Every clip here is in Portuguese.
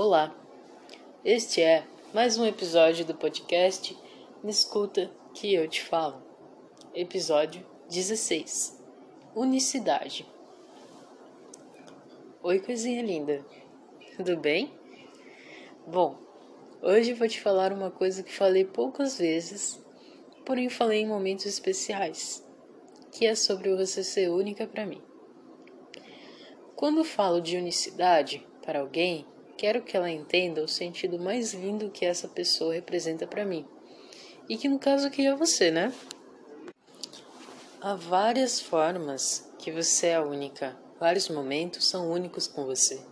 Olá, este é mais um episódio do podcast Me Escuta que eu te falo. Episódio 16 Unicidade. Oi, coisinha linda, tudo bem? Bom, hoje vou te falar uma coisa que falei poucas vezes, porém falei em momentos especiais, que é sobre você ser única para mim. Quando falo de unicidade para alguém, Quero que ela entenda o sentido mais lindo que essa pessoa representa para mim. E que no caso aqui é você, né? Há várias formas que você é única. Vários momentos são únicos com você.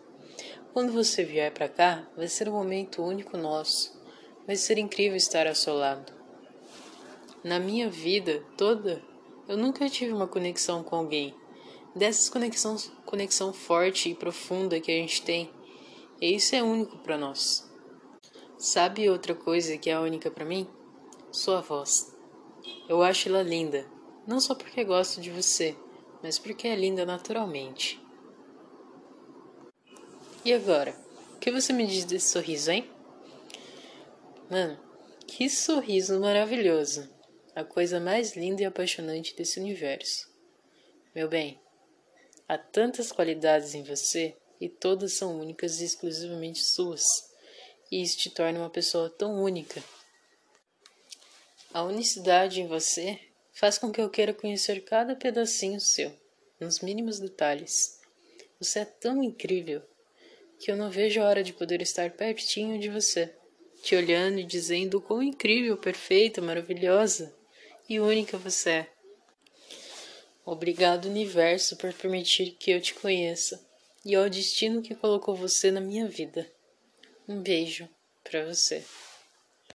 Quando você vier para cá, vai ser um momento único nosso. Vai ser incrível estar ao seu lado. Na minha vida toda, eu nunca tive uma conexão com alguém. Dessas conexões, conexão forte e profunda que a gente tem e isso é único para nós. Sabe outra coisa que é única para mim? Sua voz. Eu acho ela linda, não só porque gosto de você, mas porque é linda naturalmente. E agora? O que você me diz desse sorriso, hein? Mano, que sorriso maravilhoso! A coisa mais linda e apaixonante desse universo. Meu bem, há tantas qualidades em você e todas são únicas e exclusivamente suas, e isso te torna uma pessoa tão única. A unicidade em você faz com que eu queira conhecer cada pedacinho seu, nos mínimos detalhes. Você é tão incrível que eu não vejo a hora de poder estar pertinho de você, te olhando e dizendo o quão incrível, perfeita, maravilhosa e única você é. Obrigado, universo, por permitir que eu te conheça e ao destino que colocou você na minha vida. Um beijo para você.